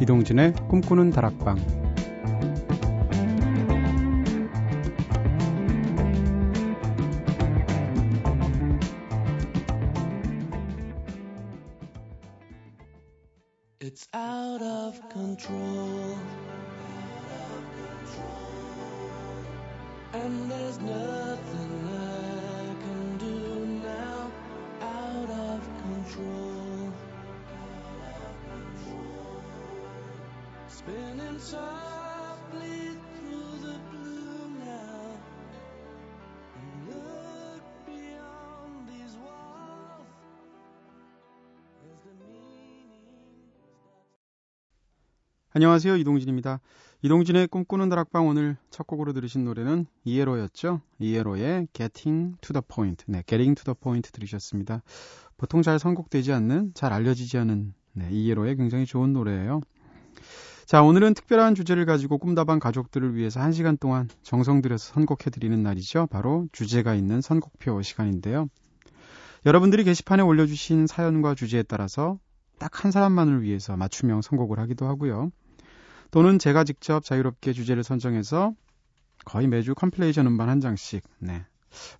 이동진의 꿈꾸는 다락방 안녕하세요. 이동진입니다. 이동진의 꿈꾸는 다락방 오늘 첫 곡으로 들으신 노래는 이에로였죠. 이에로의 Getting to the Point. 네, Getting to the Point 들으셨습니다. 보통 잘 선곡되지 않는, 잘 알려지지 않은 네, 이에로의 굉장히 좋은 노래예요. 자, 오늘은 특별한 주제를 가지고 꿈다방 가족들을 위해서 1시간 동안 정성 들여서 선곡해드리는 날이죠. 바로 주제가 있는 선곡표 시간인데요. 여러분들이 게시판에 올려주신 사연과 주제에 따라서 딱 한 사람만을 위해서 맞춤형 선곡을 하기도 하고요. 또는 제가 직접 자유롭게 주제를 선정해서 거의 매주 compilation 음반 한 장씩, 네.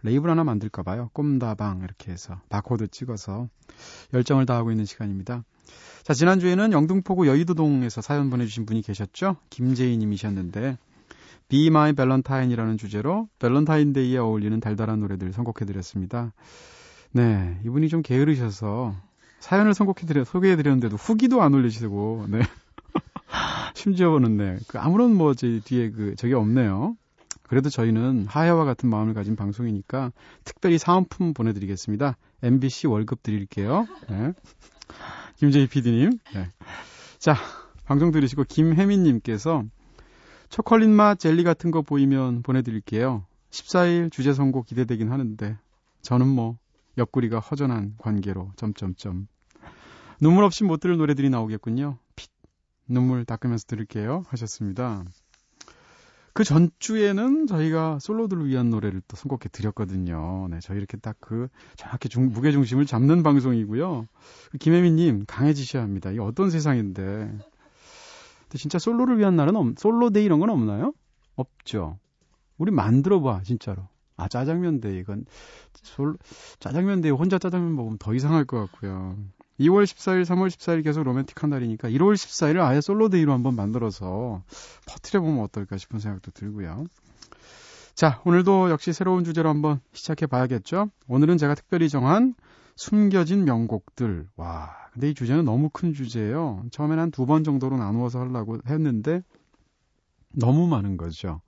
레이블 하나 만들까 봐요. 꿈다방 이렇게 해서 바코드 찍어서 열정을 다하고 있는 시간입니다. 자, 지난주에는 영등포구 여의도동에서 사연 보내주신 분이 계셨죠? 김재희 님이셨는데, Be My Valentine이라는 주제로 밸런타인데이에 어울리는 달달한 노래들 선곡해드렸습니다. 네, 이분이 좀 게으르셔서 사연을 선곡해드려, 소개해드렸는데도 후기도 안 올리시고, 네. 심지어는 네, 그 아무런 뭐제 뒤에 그 저게 없네요. 그래도 저희는 하야와 같은 마음을 가진 방송이니까 특별히 사은품 보내드리겠습니다. MBC 월급 드릴게요. 네. 김재희 PD님. 네. 자, 방송 들으시고 김혜민님께서 초콜릿 맛 젤리 같은 거 보이면 보내드릴게요. 14일 주제 선곡 기대되긴 하는데 저는 뭐 옆구리가 허전한 관계로 점점점 눈물 없이 못 들을 노래들이 나오겠군요. 핏 눈물 닦으면서 들을게요. 하셨습니다. 그 전주에는 저희가 솔로들을 위한 노래를 또 선곡해 드렸거든요. 네, 저희 이렇게 딱 그 정확히 중, 무게중심을 잡는 방송이고요. 그 김혜민님, 강해지셔야 합니다. 이게 어떤 세상인데. 근데 진짜 솔로를 위한 날은 없, 솔로데이 이런 건 없나요? 없죠. 우리 만들어봐, 진짜로. 아, 짜장면 데이. 이건, 솔, 짜장면 데이 혼자 짜장면 먹으면 더 이상할 것 같고요. 2월 14일, 3월 14일 계속 로맨틱한 날이니까 1월 14일을 아예 솔로데이로 한번 만들어서 퍼트려보면 어떨까 싶은 생각도 들고요. 자, 오늘도 역시 새로운 주제로 한번 시작해 봐야겠죠? 오늘은 제가 특별히 정한 숨겨진 명곡들. 와, 근데 이 주제는 너무 큰 주제예요. 처음엔 한 두 번 정도로 나누어서 하려고 했는데 너무 많은 거죠.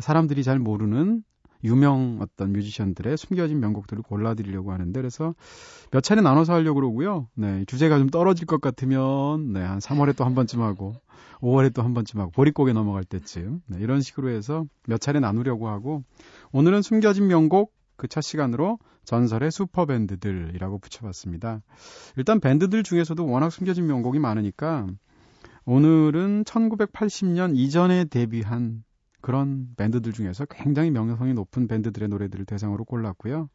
사람들이 잘 모르는 유명 어떤 뮤지션들의 숨겨진 명곡들을 골라드리려고 하는데 그래서 몇 차례 나눠서 하려고 그러고요. 네, 주제가 좀 떨어질 것 같으면 네, 한 3월에 또 한 번쯤 하고 5월에 또 한 번쯤 하고 보릿고개 넘어갈 때쯤 네, 이런 식으로 해서 몇 차례 나누려고 하고 오늘은 숨겨진 명곡 그 첫 시간으로 전설의 슈퍼밴드들이라고 붙여봤습니다. 일단 밴드들 중에서도 워낙 숨겨진 명곡이 많으니까 오늘은 1980년 이전에 데뷔한 그런 밴드들 중에서 굉장히 명성이 높은 밴드들의 노래들을 대상으로 골랐고요.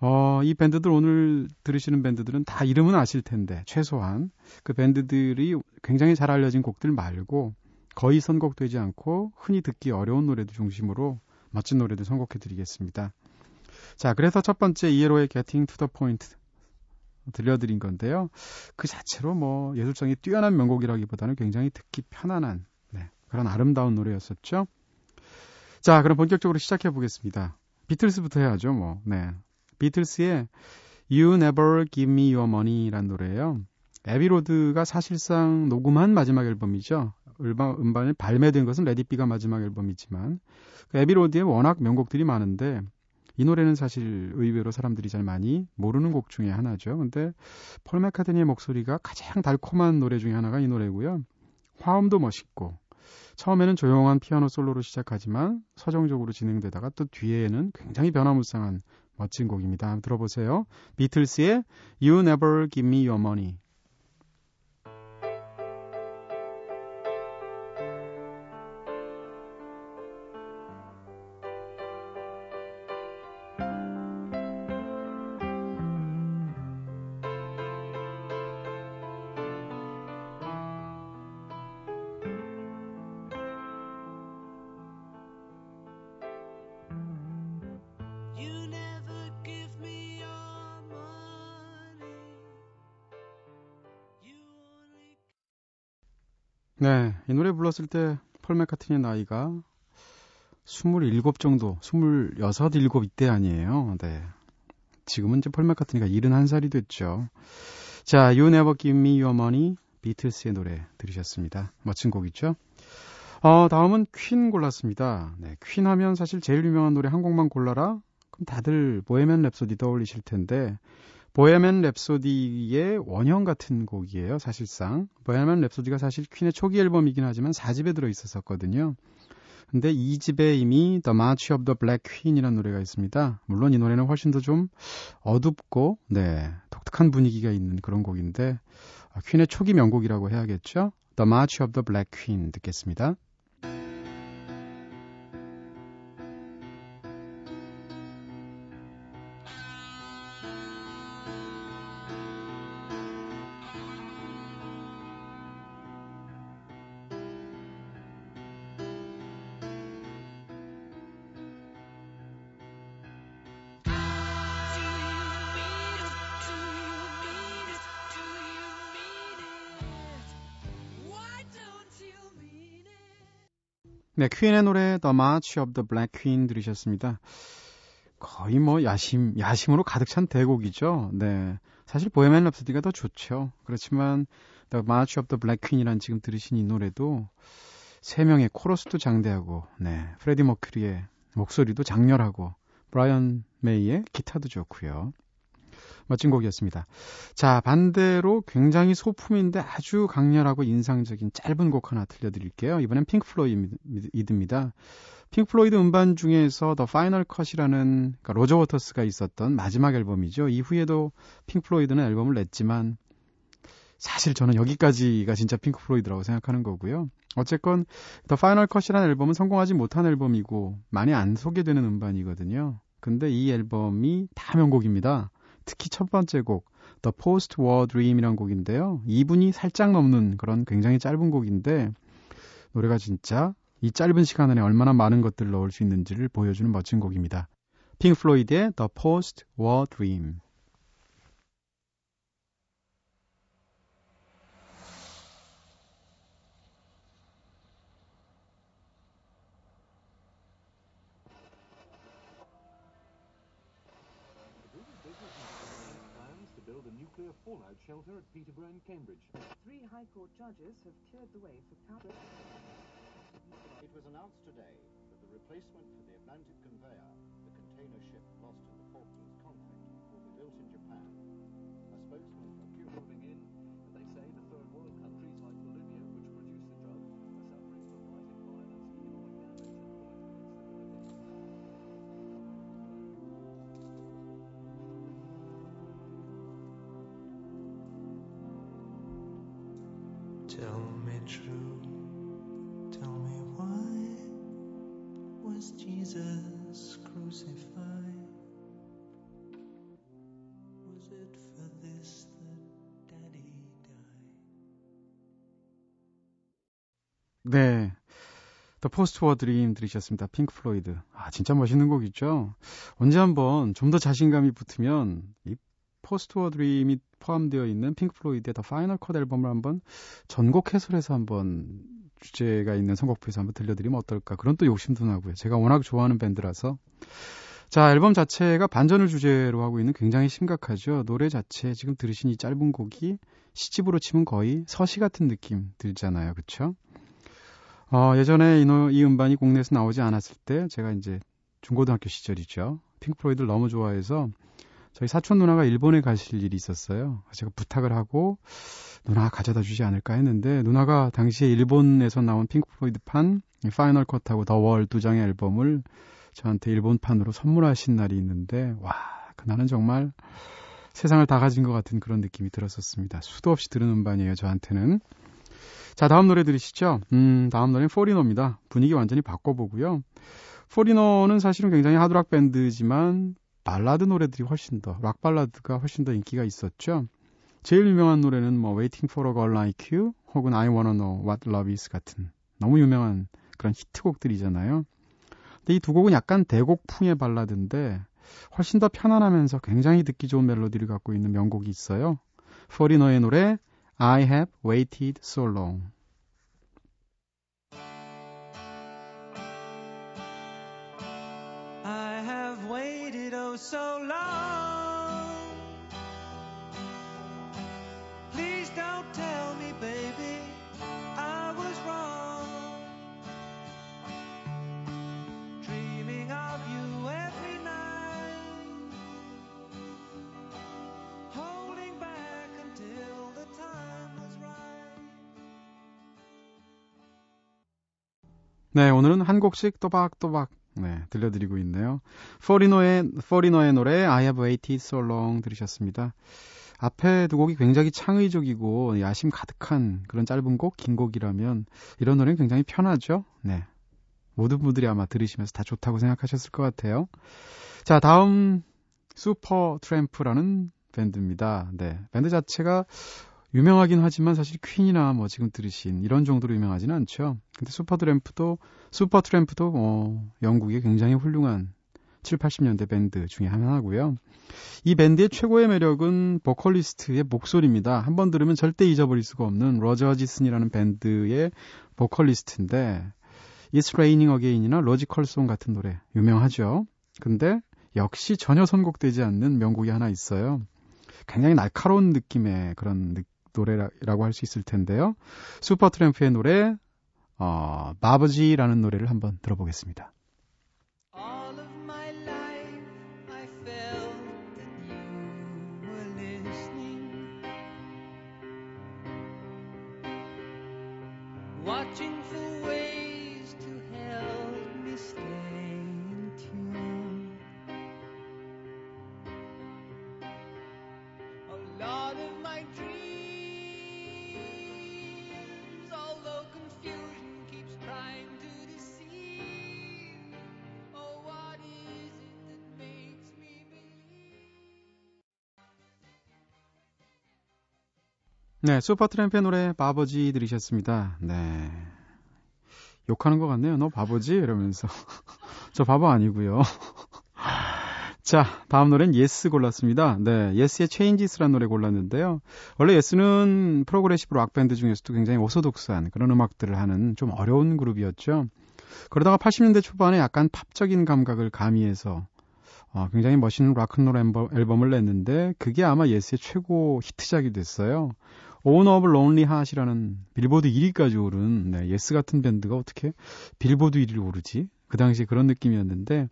어, 이 밴드들 오늘 들으시는 밴드들은 다 이름은 아실 텐데 최소한 그 밴드들이 굉장히 잘 알려진 곡들 말고 거의 선곡되지 않고 흔히 듣기 어려운 노래들 중심으로 멋진 노래들 선곡해 드리겠습니다. 자, 그래서 첫 번째 이에로의 Getting to the Point 들려드린 건데요. 그 자체로 뭐 예술성이 뛰어난 명곡이라기보다는 굉장히 듣기 편안한 네, 그런 아름다운 노래였었죠. 자, 그럼 본격적으로 시작해 보겠습니다. 비틀스부터 해야죠, 뭐. 네. 비틀스의 You Never Give Me Your Money라는 노래예요. 에비로드가 사실상 녹음한 마지막 앨범이죠. 음반, 음반이 발매된 것은 레디비가 마지막 앨범이지만 그 에비로드에 워낙 명곡들이 많은데 이 노래는 사실 의외로 사람들이 잘 많이 모르는 곡 중에 하나죠. 근데 폴 맥카드니의 목소리가 가장 달콤한 노래 중에 하나가 이 노래고요. 화음도 멋있고 처음에는 조용한 피아노 솔로로 시작하지만 서정적으로 진행되다가 또 뒤에는 굉장히 변화무쌍한 멋진 곡입니다. 들어보세요. 비틀스의 You Never Give Me Your Money. 네, 이 노래 불렀을 때 폴 맥카트니의 나이가 27 정도, 26, 7 이때 아니에요. 네. 지금은 이제 폴 맥카트니가 71살이 됐죠. 자, You Never Give Me Your Money, 비틀스의 노래 들으셨습니다. 멋진 곡이죠? 어, 다음은 퀸 골랐습니다. 네, 퀸 하면 사실 제일 유명한 노래 한 곡만 골라라? 그럼 다들 Bohemian Rhapsody 떠올리실 텐데, Bohemian Rhapsody의 원형 같은 곡이에요, 사실상. Bohemian Rhapsody가 사실 퀸의 초기 앨범이긴 하지만 4집에 들어 있었었거든요. 근데 2집에 이미 The March of the Black Queen이라는 노래가 있습니다. 물론 이 노래는 훨씬 더 좀 어둡고, 네, 독특한 분위기가 있는 그런 곡인데, 퀸의 초기 명곡이라고 해야겠죠? The March of the Black Queen 듣겠습니다. 네, 퀸의 노래 The March of the Black Queen 들으셨습니다. 거의 뭐 야심, 야심으로 가득 찬 대곡이죠. 네. 사실 Bohemian Rhapsody가 더 좋죠. 그렇지만 The March of the Black Queen이란 지금 들으신 이 노래도 세 명의 코러스도 장대하고, 네. 프레디 머큐리의 목소리도 장렬하고, 브라이언 메이의 기타도 좋고요. 멋진 곡이었습니다. 자, 반대로 굉장히 소품인데 아주 강렬하고 인상적인 짧은 곡 하나 들려드릴게요. 이번엔 핑크 플로이드입니다. 핑크 플로이드 음반 중에서 The Final Cut이라는 그러니까 로저 워터스가 있었던 마지막 앨범이죠. 이후에도 핑크 플로이드는 앨범을 냈지만 사실 저는 여기까지가 진짜 핑크 플로이드라고 생각하는 거고요. 어쨌건 The Final Cut이라는 앨범은 성공하지 못한 앨범이고 많이 안 소개되는 음반이거든요. 근데 이 앨범이 다 명곡입니다. 특히 첫 번째 곡 The Post War Dream이란 곡인데요. 2분이 살짝 넘는 그런 굉장히 짧은 곡인데 노래가 진짜 이 짧은 시간 안에 얼마나 많은 것들을 넣을 수 있는지를 보여주는 멋진 곡입니다. 핑크 플로이드의 The Post War Dream shelter at Peterborough in Cambridge. Three High Court judges have cleared the way for Cabra. It was announced today that the replacement for the Atlantic conveyor, the container ship lost in the Falklands conflict, will be built in Japan. Tell me true, tell me why was Jesus crucified? Was it for this that Daddy died? 네. The Post War Dream 들으셨습니다. 핑크 플로이드. 아, 진짜 멋있는 곡이죠? 언제 한번 좀 더 자신감이 붙으면 이 Post War Dream이 포함되어 있는 핑크 플로이드의 The Final Cut 앨범을 한번 전곡 해설해서 한번 주제가 있는 선곡표에서 한번 들려드리면 어떨까 그런 또 욕심도 나고요. 제가 워낙 좋아하는 밴드라서 자 앨범 자체가 반전을 주제로 하고 있는 굉장히 심각하죠. 노래 자체 지금 들으신 이 짧은 곡이 시집으로 치면 거의 서시 같은 느낌 들잖아요. 그쵸? 어, 예전에 이, 노, 이 음반이 국내에서 나오지 않았을 때 제가 이제 중고등학교 시절이죠. 핑크 플로이드를 너무 좋아해서 저희 사촌 누나가 일본에 가실 일이 있었어요. 제가 부탁을 하고 누나가 가져다 주지 않을까 했는데 누나가 당시에 일본에서 나온 핑크 플로이드판 Final Cut하고 The Wall 두 장의 앨범을 저한테 일본판으로 선물하신 날이 있는데 와 그날은 정말 세상을 다 가진 것 같은 그런 느낌이 들었었습니다. 수도 없이 들은 음반이에요 저한테는. 자 다음 노래 들으시죠. 음 다음 노래는 포리너입니다. 분위기 완전히 바꿔보고요. 포리노는 사실은 굉장히 하드락 밴드지만 발라드 노래들이 훨씬 더, 락 발라드가 훨씬 더 인기가 있었죠. 제일 유명한 노래는 뭐 Waiting for a Girl Like You 혹은 I Wanna Know What Love Is 같은 너무 유명한 그런 히트곡들이잖아요. 근데 이 두 곡은 약간 대곡풍의 발라드인데 훨씬 더 편안하면서 굉장히 듣기 좋은 멜로디를 갖고 있는 명곡이 있어요. 포리너의 노래 I Have Waited So Long so long. Please don't tell me, baby, I was wrong. Dreaming of you every night. Holding back until the time was right. 네, 오늘은 한 곡씩 또박또박 네, 들려드리고 있네요. 포리너의 포리너의 노래 I Have Waited So Long 들으셨습니다. 앞에 두 곡이 굉장히 창의적이고 야심 가득한 그런 짧은 곡, 긴 곡이라면 이런 노래는 굉장히 편하죠. 네. 모든 분들이 아마 들으시면서 다 좋다고 생각하셨을 것 같아요. 자, 다음 슈퍼 트램프라는 밴드입니다. 네. 밴드 자체가 유명하긴 하지만 사실 퀸이나 뭐 지금 들으신 이런 정도로 유명하지는 않죠. 근데 슈퍼 트램프도 슈퍼 트램프도 어, 영국의 굉장히 훌륭한 7, 80년대 밴드 중에 하나고요. 이 밴드의 최고의 매력은 보컬리스트의 목소리입니다. 한 번 들으면 절대 잊어버릴 수가 없는 로저 호지슨이라는 밴드의 보컬리스트인데 It's Raining Again이나 Logical Song 같은 노래 유명하죠. 근데 역시 전혀 선곡되지 않는 명곡이 하나 있어요. 굉장히 날카로운 느낌의 그런 노래라고 할 수 있을 텐데요. 슈퍼트램프의 노래 어, 마버지라는 노래를 한번 들어보겠습니다. 네, 슈퍼트램프의 노래 Babaji 들으셨습니다. 네. 욕하는 것 같네요. 너 바보지? 이러면서. 저 바보 아니고요. 자, 다음 노래는 예스 골랐습니다. 네, 예스의 Changes라는 노래 골랐는데요. 원래 예스는 progressive 락 밴드 중에서도 굉장히 orthodox한 그런 음악들을 하는 좀 어려운 그룹이었죠. 그러다가 80년대 초반에 약간 팝적인 감각을 가미해서 어, 굉장히 멋있는 락큰롤 앨범을 냈는데 그게 아마 예스의 최고 히트작이 됐어요. Owner of a Lonely Heart라는 빌보드 1위까지 오른 네, 예스 같은 밴드가 어떻게 빌보드 1위를 오르지? 그 당시 그런 느낌이었는데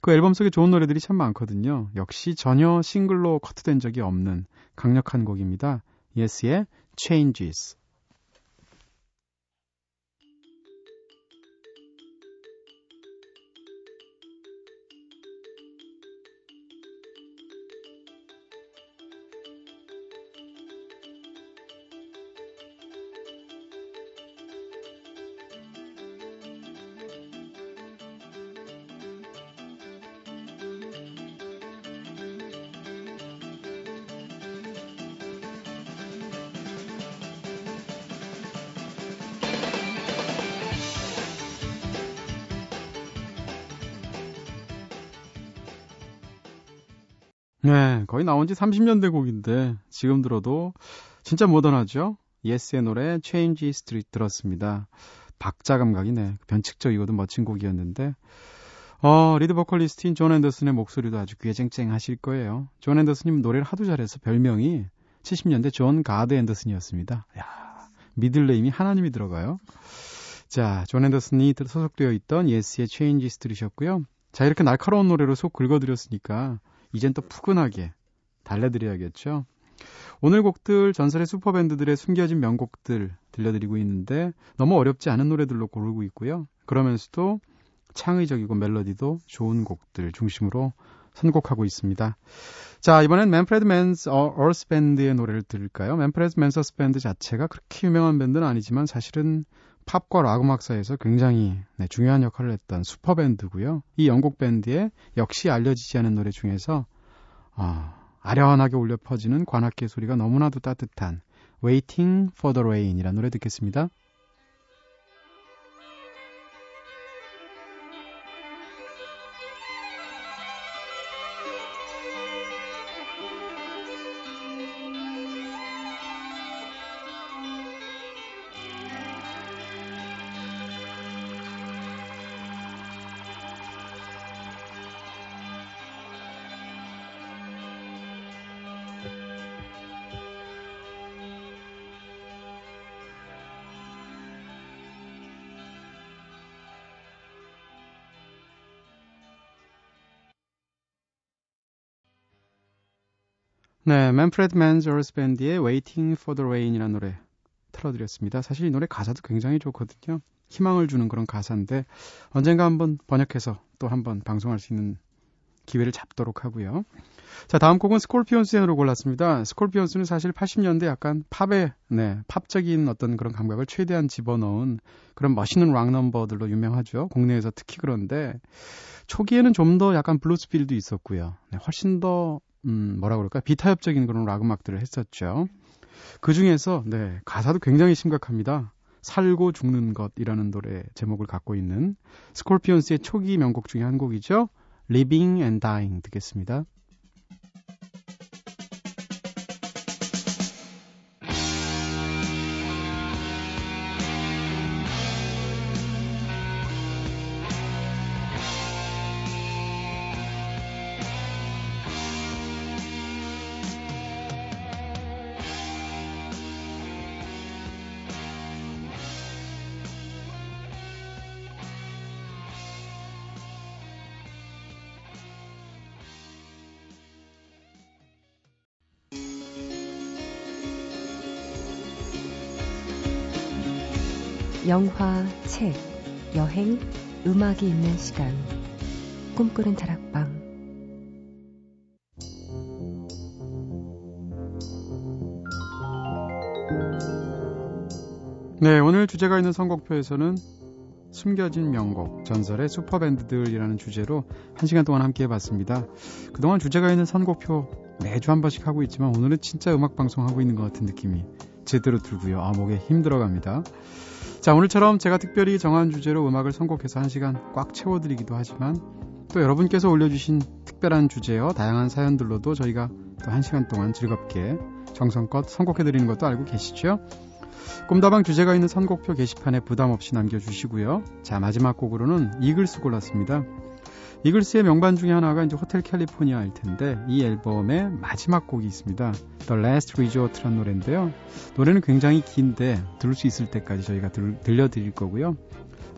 그 앨범 속에 좋은 노래들이 참 많거든요. 역시 전혀 싱글로 커트된 적이 없는 강력한 곡입니다. 예스의 Changes. 네, 거의 나온 지 30년 된 곡인데 지금 들어도 진짜 모던하죠? 예스의 노래 Changes 들었습니다. 박자 감각이네. 변칙적이고도 멋진 곡이었는데 어, 리드 보컬리스트인 존 앤더슨의 목소리도 아주 귀에 쨍쨍하실 거예요. 존 앤더슨님 노래를 하도 잘해서 별명이 70년대 존 God 앤더슨이었습니다. 야, middle name이 하나님이 들어가요. 자, 존 앤더슨이 소속되어 있던 예스의 Changes 들으셨고요. 자, 이렇게 날카로운 노래로 속 긁어드렸으니까 이젠 또 푸근하게 달래드려야겠죠. 오늘 곡들 전설의 슈퍼밴드들의 숨겨진 명곡들 들려드리고 있는데 너무 어렵지 않은 노래들로 고르고 있고요. 그러면서도 창의적이고 멜로디도 좋은 곡들 중심으로 선곡하고 있습니다. 자, 이번엔 맨프레드 맨스 얼스 밴드의 노래를 들을까요? 맨프레드 맨스 얼스 밴드 자체가 그렇게 유명한 밴드는 아니지만 사실은 팝과 락 음악사에서 굉장히 네, 중요한 역할을 했던 슈퍼 밴드고요. 이 영국 밴드의 역시 알려지지 않은 노래 중에서 어, 아련하게 울려 퍼지는 관악기 소리가 너무나도 따뜻한 Waiting for the Rain이라는 노래 듣겠습니다. 네, 맨프레드 맨스 얼스 밴드의 Waiting for the Rain이라는 노래 틀어드렸습니다. 사실 이 노래 가사도 굉장히 좋거든요. 희망을 주는 그런 가사인데 언젠가 한번 번역해서 또 한번 방송할 수 있는 기회를 잡도록 하고요. 자, 다음 곡은 스콜피온스의 노래 골랐습니다. 스콜피온스는 사실 80년대 약간 팝의, 네, 팝적인 어떤 그런 감각을 최대한 집어넣은 그런 멋있는 락 넘버들로 유명하죠. 국내에서 특히 그런데 초기에는 좀 더 약간 블루스 feel도 있었고요. 네, 훨씬 더, 음, 뭐라 그럴까, 비타협적인 그런 락 음악들을 했었죠. 그 중에서, 네, 가사도 굉장히 심각합니다. 살고 죽는 것이라는 노래 제목을 갖고 있는 스콜피온스의 초기 명곡 중에 한 곡이죠. Living and Dying 듣겠습니다. 영화, 책, 여행, 음악이 있는 시간. 꿈꾸는 다락방. 네, 오늘 주제가 있는 선곡표에서는 숨겨진 명곡, 전설의 슈퍼밴드들이라는 주제로 한 시간 동안 함께 해봤습니다. 그동안 주제가 있는 선곡표 매주 한 번씩 하고 있지만 오늘은 진짜 음악 방송 하고 있는 것 같은 느낌이 제대로 들고요. 아, 목에 힘 들어갑니다. 자, 오늘처럼 제가 특별히 정한 주제로 음악을 선곡해서 한 시간 꽉 채워드리기도 하지만 또 여러분께서 올려주신 특별한 주제요, 다양한 사연들로도 저희가 또 한 시간 동안 즐겁게 정성껏 선곡해드리는 것도 알고 계시죠? 꿈다방 주제가 있는 선곡표 게시판에 부담 없이 남겨주시고요. 자, 마지막 곡으로는 이글스 골랐습니다. 이글스의 명반 중에 하나가 이제 호텔 캘리포니아일 텐데 이 앨범의 마지막 곡이 있습니다. The Last Resort라는 노래인데요. 노래는 굉장히 긴데 들을 수 있을 때까지 저희가 들, 들려드릴 거고요.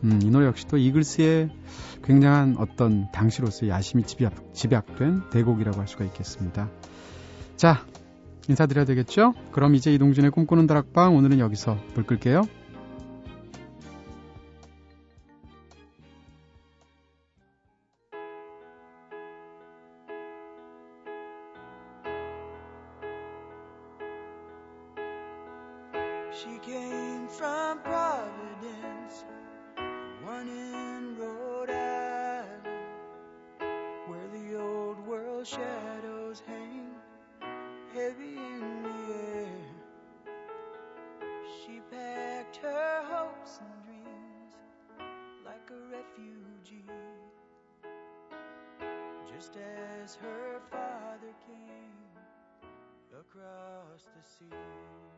음, 이 노래 역시 또 이글스의 굉장한 어떤 당시로서의 야심이 집약, 집약된 대곡이라고 할 수가 있겠습니다. 자, 인사드려야 되겠죠? 그럼 이제 이동진의 꿈꾸는 다락방 오늘은 여기서 불 끌게요. She came from Providence, one in Rhode Island, where the old world shadows hang heavy in the air. She packed her hopes and dreams like a refugee, just as her father came across the sea.